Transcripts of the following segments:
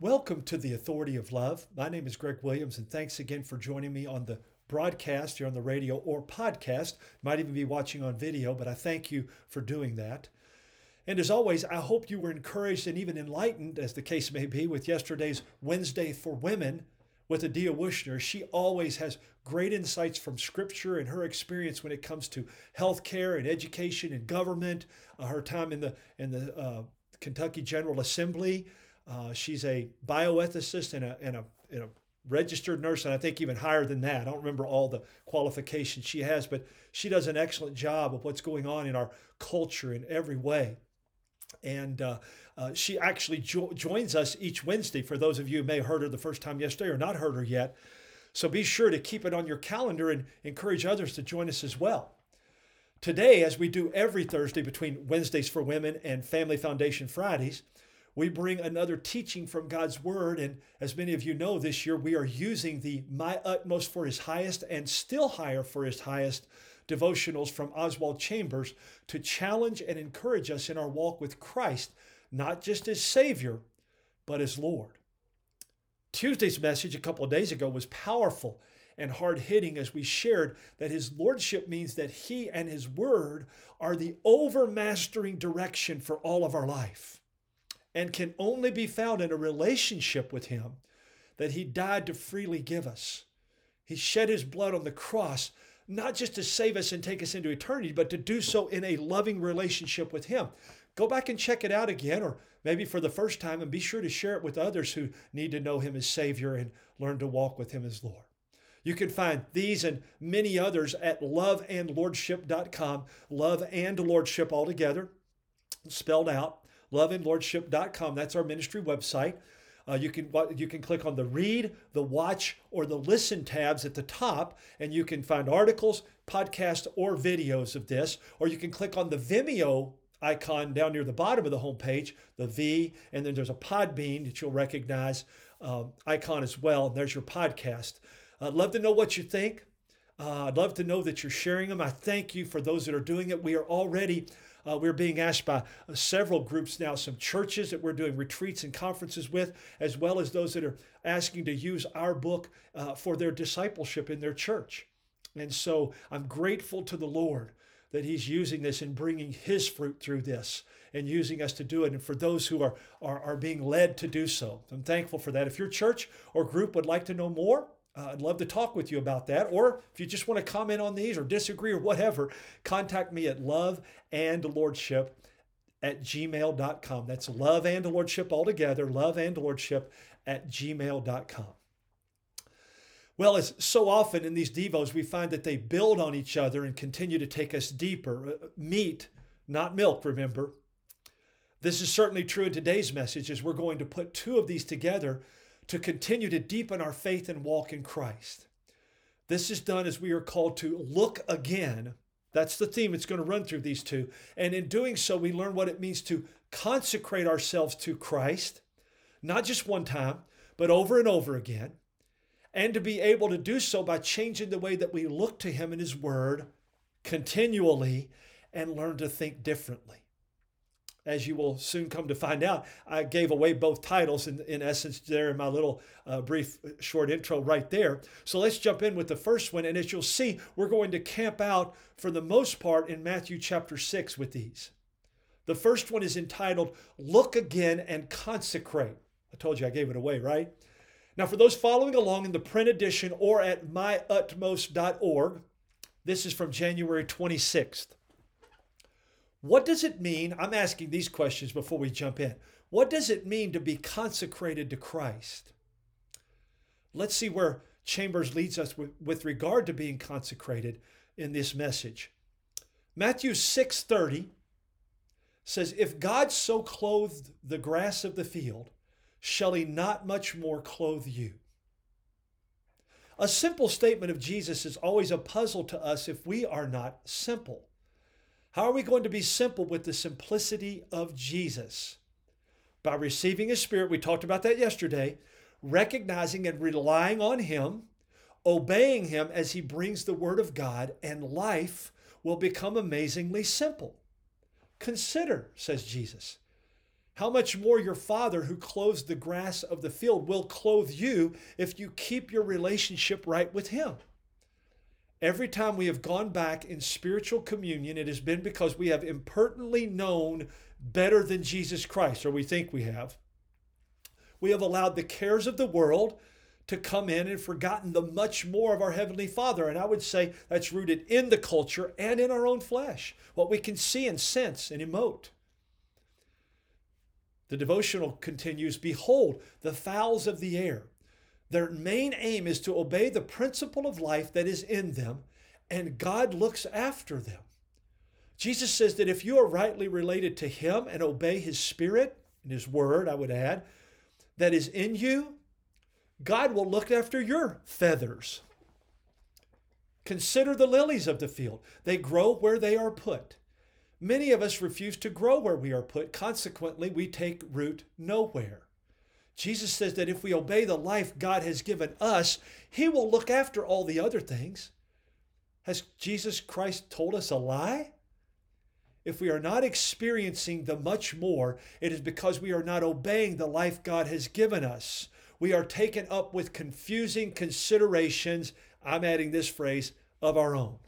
Welcome to the Authority of Love. My name is Greg Williams, and thanks again for joining me on the broadcast here on the radio or podcast. Might even be watching on video, but I thank you for doing that. And as always, I hope you were encouraged and even enlightened, as the case may be, with yesterday's Wednesday for Women with Addia Wuchner. She always has great insights from Scripture and her experience when it comes to healthcare and education and government. Uh, her time in the in the uh, Kentucky General Assembly. Uh, she's a bioethicist and a, and, a, and a registered nurse, and I think even higher than that. I don't remember all the qualifications she has, but she does an excellent job of what's going on in our culture in every way. And uh, uh, she actually jo- joins us each Wednesday. For those of you who may have heard her the first time yesterday or not heard her yet, so be sure to keep it on your calendar and encourage others to join us as well. Today, as we do every Thursday between Wednesdays for Women and Family Foundation Fridays, we bring another teaching from God's Word. And as many of you know, this year we are using the My Utmost for His Highest and Still Higher for His Highest devotionals from Oswald Chambers to challenge and encourage us in our walk with Christ, not just as Savior, but as Lord. Tuesday's message a couple of days ago was powerful and hard hitting as we shared that his lordship means that he and his word are the overmastering direction for all of our life and can only be found in a relationship with Him that He died to freely give us. He shed His blood on the cross, not just to save us and take us into eternity, but to do so in a loving relationship with Him. Go back and check it out again, or maybe for the first time, and be sure to share it with others who need to know Him as Savior and learn to walk with Him as Lord. You can find these and many others at loveandlordship.com. Love and Lordship all together, spelled out loveandlordship.com. That's our ministry website. Uh, you can you can click on the read, the watch, or the listen tabs at the top, and you can find articles, podcasts, or videos of this. Or you can click on the Vimeo icon down near the bottom of the homepage, the V, and then there's a Podbean that you'll recognize um, icon as well. And there's your podcast. I'd love to know what you think. Uh, I'd love to know that you're sharing them. I thank you for those that are doing it. We are already uh, we're being asked by uh, several groups now, some churches that we're doing retreats and conferences with, as well as those that are asking to use our book uh, for their discipleship in their church. And so I'm grateful to the Lord that He's using this and bringing His fruit through this and using us to do it. And for those who are, are, are being led to do so, I'm thankful for that. If your church or group would like to know more, uh, I'd love to talk with you about that. Or if you just want to comment on these or disagree or whatever, contact me at loveandlordship at gmail.com. That's love and lordship all together, love and lordship at gmail.com. Well, as so often in these devos, we find that they build on each other and continue to take us deeper. Uh, meat, not milk, remember. This is certainly true in today's message as we're going to put two of these together to continue to deepen our faith and walk in Christ. This is done as we are called to look again. That's the theme it's going to run through these two. And in doing so, we learn what it means to consecrate ourselves to Christ, not just one time, but over and over again. And to be able to do so by changing the way that we look to Him and His Word continually and learn to think differently as you will soon come to find out, I gave away both titles in, in essence there in my little uh, brief uh, short intro right there. So let's jump in with the first one. And as you'll see, we're going to camp out for the most part in Matthew chapter 6 with these. The first one is entitled Look Again and Consecrate. I told you I gave it away, right? Now, for those following along in the print edition or at myutmost.org, this is from January 26th. What does it mean? I'm asking these questions before we jump in. What does it mean to be consecrated to Christ? Let's see where Chambers leads us with, with regard to being consecrated in this message. Matthew 6:30 says, If God so clothed the grass of the field, shall he not much more clothe you? A simple statement of Jesus is always a puzzle to us if we are not simple. How are we going to be simple with the simplicity of Jesus? By receiving His Spirit, we talked about that yesterday, recognizing and relying on Him, obeying Him as He brings the Word of God, and life will become amazingly simple. Consider, says Jesus, how much more your Father who clothes the grass of the field will clothe you if you keep your relationship right with Him. Every time we have gone back in spiritual communion, it has been because we have impertinently known better than Jesus Christ, or we think we have. We have allowed the cares of the world to come in and forgotten the much more of our Heavenly Father. And I would say that's rooted in the culture and in our own flesh, what we can see and sense and emote. The devotional continues Behold, the fowls of the air. Their main aim is to obey the principle of life that is in them, and God looks after them. Jesus says that if you are rightly related to Him and obey His Spirit and His Word, I would add, that is in you, God will look after your feathers. Consider the lilies of the field. They grow where they are put. Many of us refuse to grow where we are put. Consequently, we take root nowhere. Jesus says that if we obey the life God has given us, He will look after all the other things. Has Jesus Christ told us a lie? If we are not experiencing the much more, it is because we are not obeying the life God has given us. We are taken up with confusing considerations, I'm adding this phrase, of our own.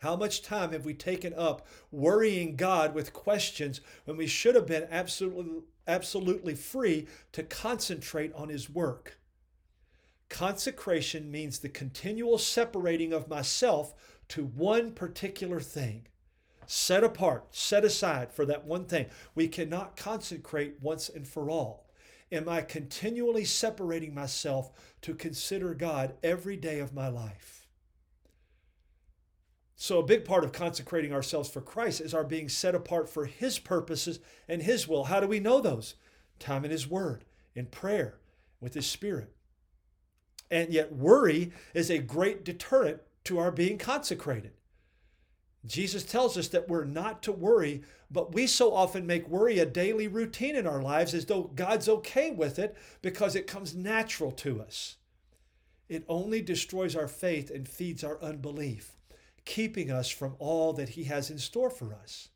How much time have we taken up worrying God with questions when we should have been absolutely, absolutely free to concentrate on His work? Consecration means the continual separating of myself to one particular thing. Set apart, set aside for that one thing. We cannot consecrate once and for all. Am I continually separating myself to consider God every day of my life? So, a big part of consecrating ourselves for Christ is our being set apart for His purposes and His will. How do we know those? Time in His Word, in prayer, with His Spirit. And yet, worry is a great deterrent to our being consecrated. Jesus tells us that we're not to worry, but we so often make worry a daily routine in our lives as though God's okay with it because it comes natural to us. It only destroys our faith and feeds our unbelief keeping us from all that He has in store for us.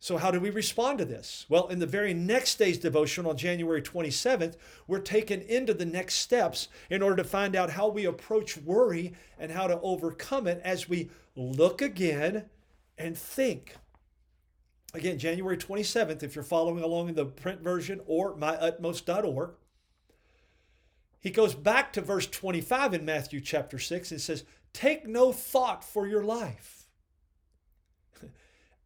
So, how do we respond to this? Well, in the very next day's devotion on January 27th, we're taken into the next steps in order to find out how we approach worry and how to overcome it as we look again and think. Again, January 27th, if you're following along in the print version or myutmost.org, he goes back to verse 25 in Matthew chapter 6 and says, Take no thought for your life.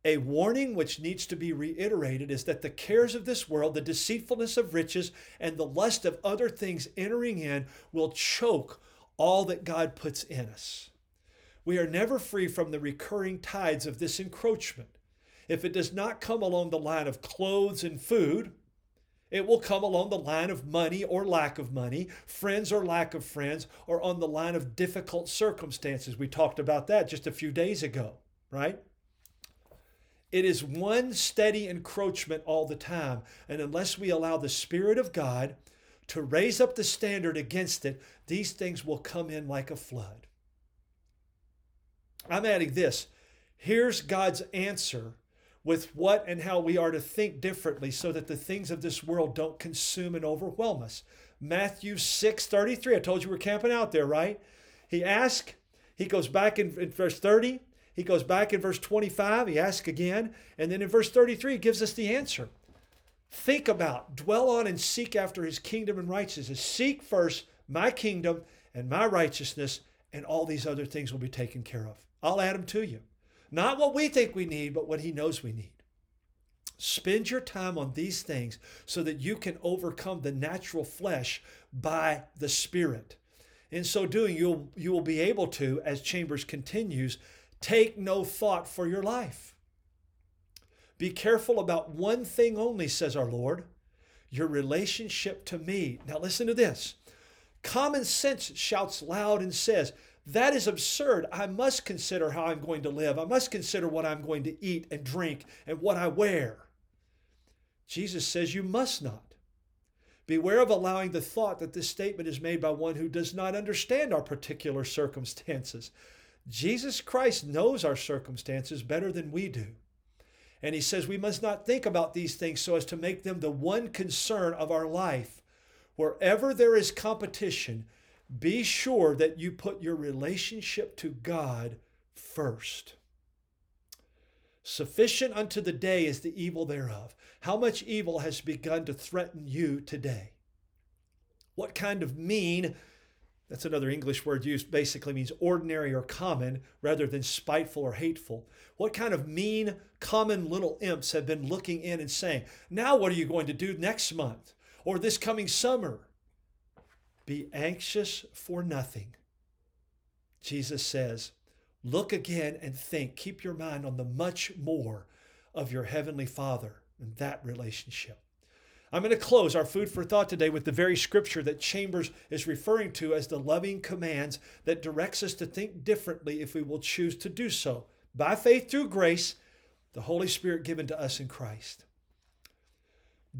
A warning which needs to be reiterated is that the cares of this world, the deceitfulness of riches, and the lust of other things entering in will choke all that God puts in us. We are never free from the recurring tides of this encroachment. If it does not come along the line of clothes and food, it will come along the line of money or lack of money, friends or lack of friends, or on the line of difficult circumstances. We talked about that just a few days ago, right? It is one steady encroachment all the time. And unless we allow the Spirit of God to raise up the standard against it, these things will come in like a flood. I'm adding this. Here's God's answer with what and how we are to think differently so that the things of this world don't consume and overwhelm us. Matthew 6 33. I told you we're camping out there, right? He asks, he goes back in, in verse 30, he goes back in verse 25, he asks again, and then in verse 33, he gives us the answer. Think about, dwell on, and seek after his kingdom and righteousness. Seek first my kingdom and my righteousness, and all these other things will be taken care of. I'll add them to you. Not what we think we need, but what He knows we need. Spend your time on these things so that you can overcome the natural flesh by the Spirit. In so doing, you'll, you will be able to, as Chambers continues, take no thought for your life. Be careful about one thing only, says our Lord your relationship to me. Now, listen to this. Common sense shouts loud and says, that is absurd. I must consider how I'm going to live. I must consider what I'm going to eat and drink and what I wear. Jesus says you must not. Beware of allowing the thought that this statement is made by one who does not understand our particular circumstances. Jesus Christ knows our circumstances better than we do. And he says we must not think about these things so as to make them the one concern of our life. Wherever there is competition, be sure that you put your relationship to God first. Sufficient unto the day is the evil thereof. How much evil has begun to threaten you today? What kind of mean, that's another English word used, basically means ordinary or common rather than spiteful or hateful. What kind of mean, common little imps have been looking in and saying, Now what are you going to do next month or this coming summer? Be anxious for nothing. Jesus says, Look again and think. Keep your mind on the much more of your Heavenly Father and that relationship. I'm going to close our food for thought today with the very scripture that Chambers is referring to as the loving commands that directs us to think differently if we will choose to do so. By faith through grace, the Holy Spirit given to us in Christ.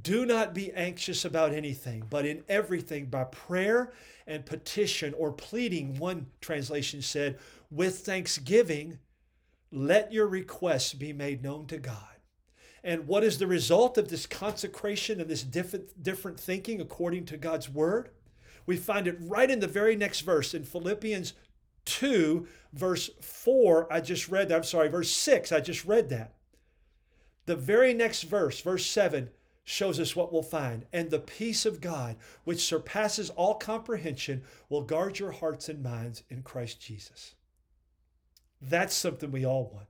Do not be anxious about anything, but in everything by prayer and petition or pleading, one translation said, with thanksgiving, let your requests be made known to God. And what is the result of this consecration and this different, different thinking according to God's word? We find it right in the very next verse in Philippians 2, verse 4. I just read that. I'm sorry, verse 6. I just read that. The very next verse, verse 7, shows us what we'll find. And the peace of God, which surpasses all comprehension, will guard your hearts and minds in Christ Jesus. That's something we all want.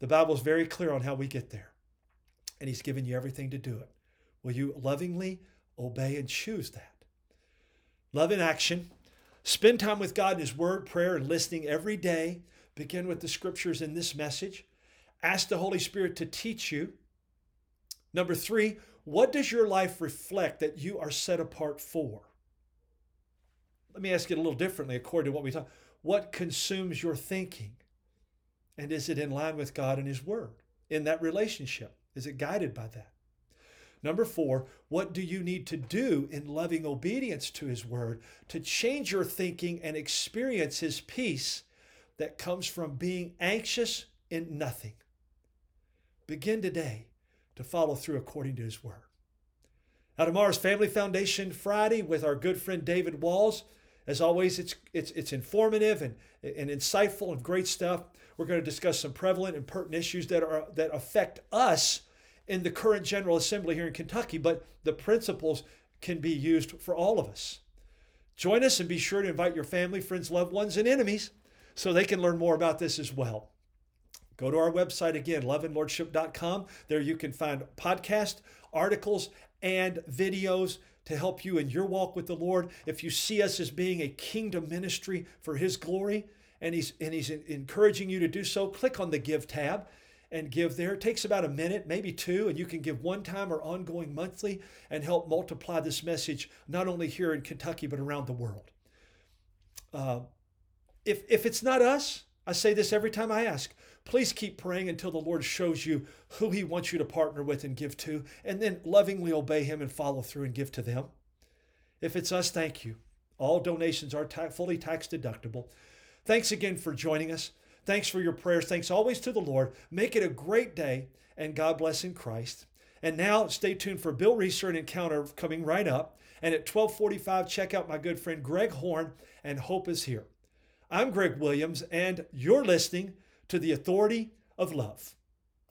The Bible is very clear on how we get there. And He's given you everything to do it. Will you lovingly obey and choose that? Love in action. Spend time with God in His Word, prayer, and listening every day. Begin with the scriptures in this message. Ask the Holy Spirit to teach you. Number three, what does your life reflect that you are set apart for? Let me ask it a little differently according to what we talk. What consumes your thinking? And is it in line with God and His Word in that relationship? Is it guided by that? Number four, what do you need to do in loving obedience to His Word to change your thinking and experience His peace that comes from being anxious in nothing? Begin today to follow through according to His Word. Now, tomorrow's Family Foundation Friday with our good friend David Walls. As always, it's, it's, it's informative and, and insightful and great stuff. We're going to discuss some prevalent and pertinent issues that, are, that affect us in the current General Assembly here in Kentucky, but the principles can be used for all of us. Join us and be sure to invite your family, friends, loved ones, and enemies so they can learn more about this as well. Go to our website again, loveandlordship.com. There you can find podcast, articles, and videos to help you in your walk with the Lord. If you see us as being a kingdom ministry for His glory, and He's and He's encouraging you to do so, click on the Give tab and give there. It takes about a minute, maybe two, and you can give one time or ongoing monthly and help multiply this message not only here in Kentucky but around the world. Uh, if if it's not us, I say this every time I ask. Please keep praying until the Lord shows you who He wants you to partner with and give to, and then lovingly obey Him and follow through and give to them. If it's us, thank you. All donations are ta- fully tax deductible. Thanks again for joining us. Thanks for your prayers. Thanks always to the Lord. Make it a great day, and God bless in Christ. And now stay tuned for Bill Reeser and Encounter coming right up. And at 1245, check out my good friend Greg Horn and Hope is Here. I'm Greg Williams, and you're listening to the authority of love.